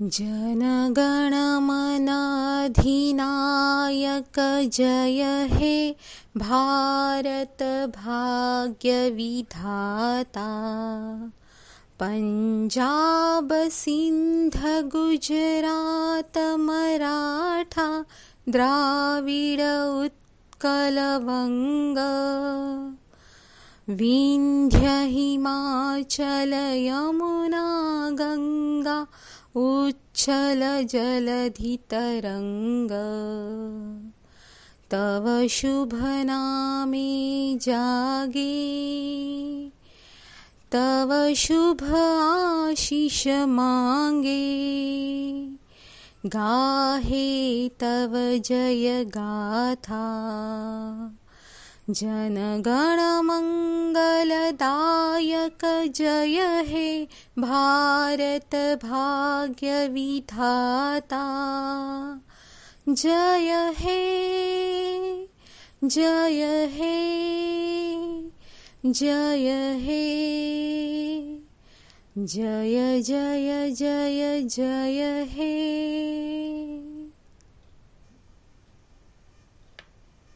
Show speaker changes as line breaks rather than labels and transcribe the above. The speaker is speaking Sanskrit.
जनगणमनाधिनायक जय हे भारत भाग्यविधाता पञ्जाब सिन्ध गुजरात मराठा द्राविड उत्कलवङ्ग विन्ध्य हिमाचल यमुना गङ्गा उच्छल जलधितरङ्ग। तव शुभनामे जागे। तव शुभ आशिष माङ्गे गाहे तव जय गाथा जनगणमङ्गलदायक जय हे भारत भाग्यविधाता। जय हे जय हे जय हे, जय जय जय जय हे।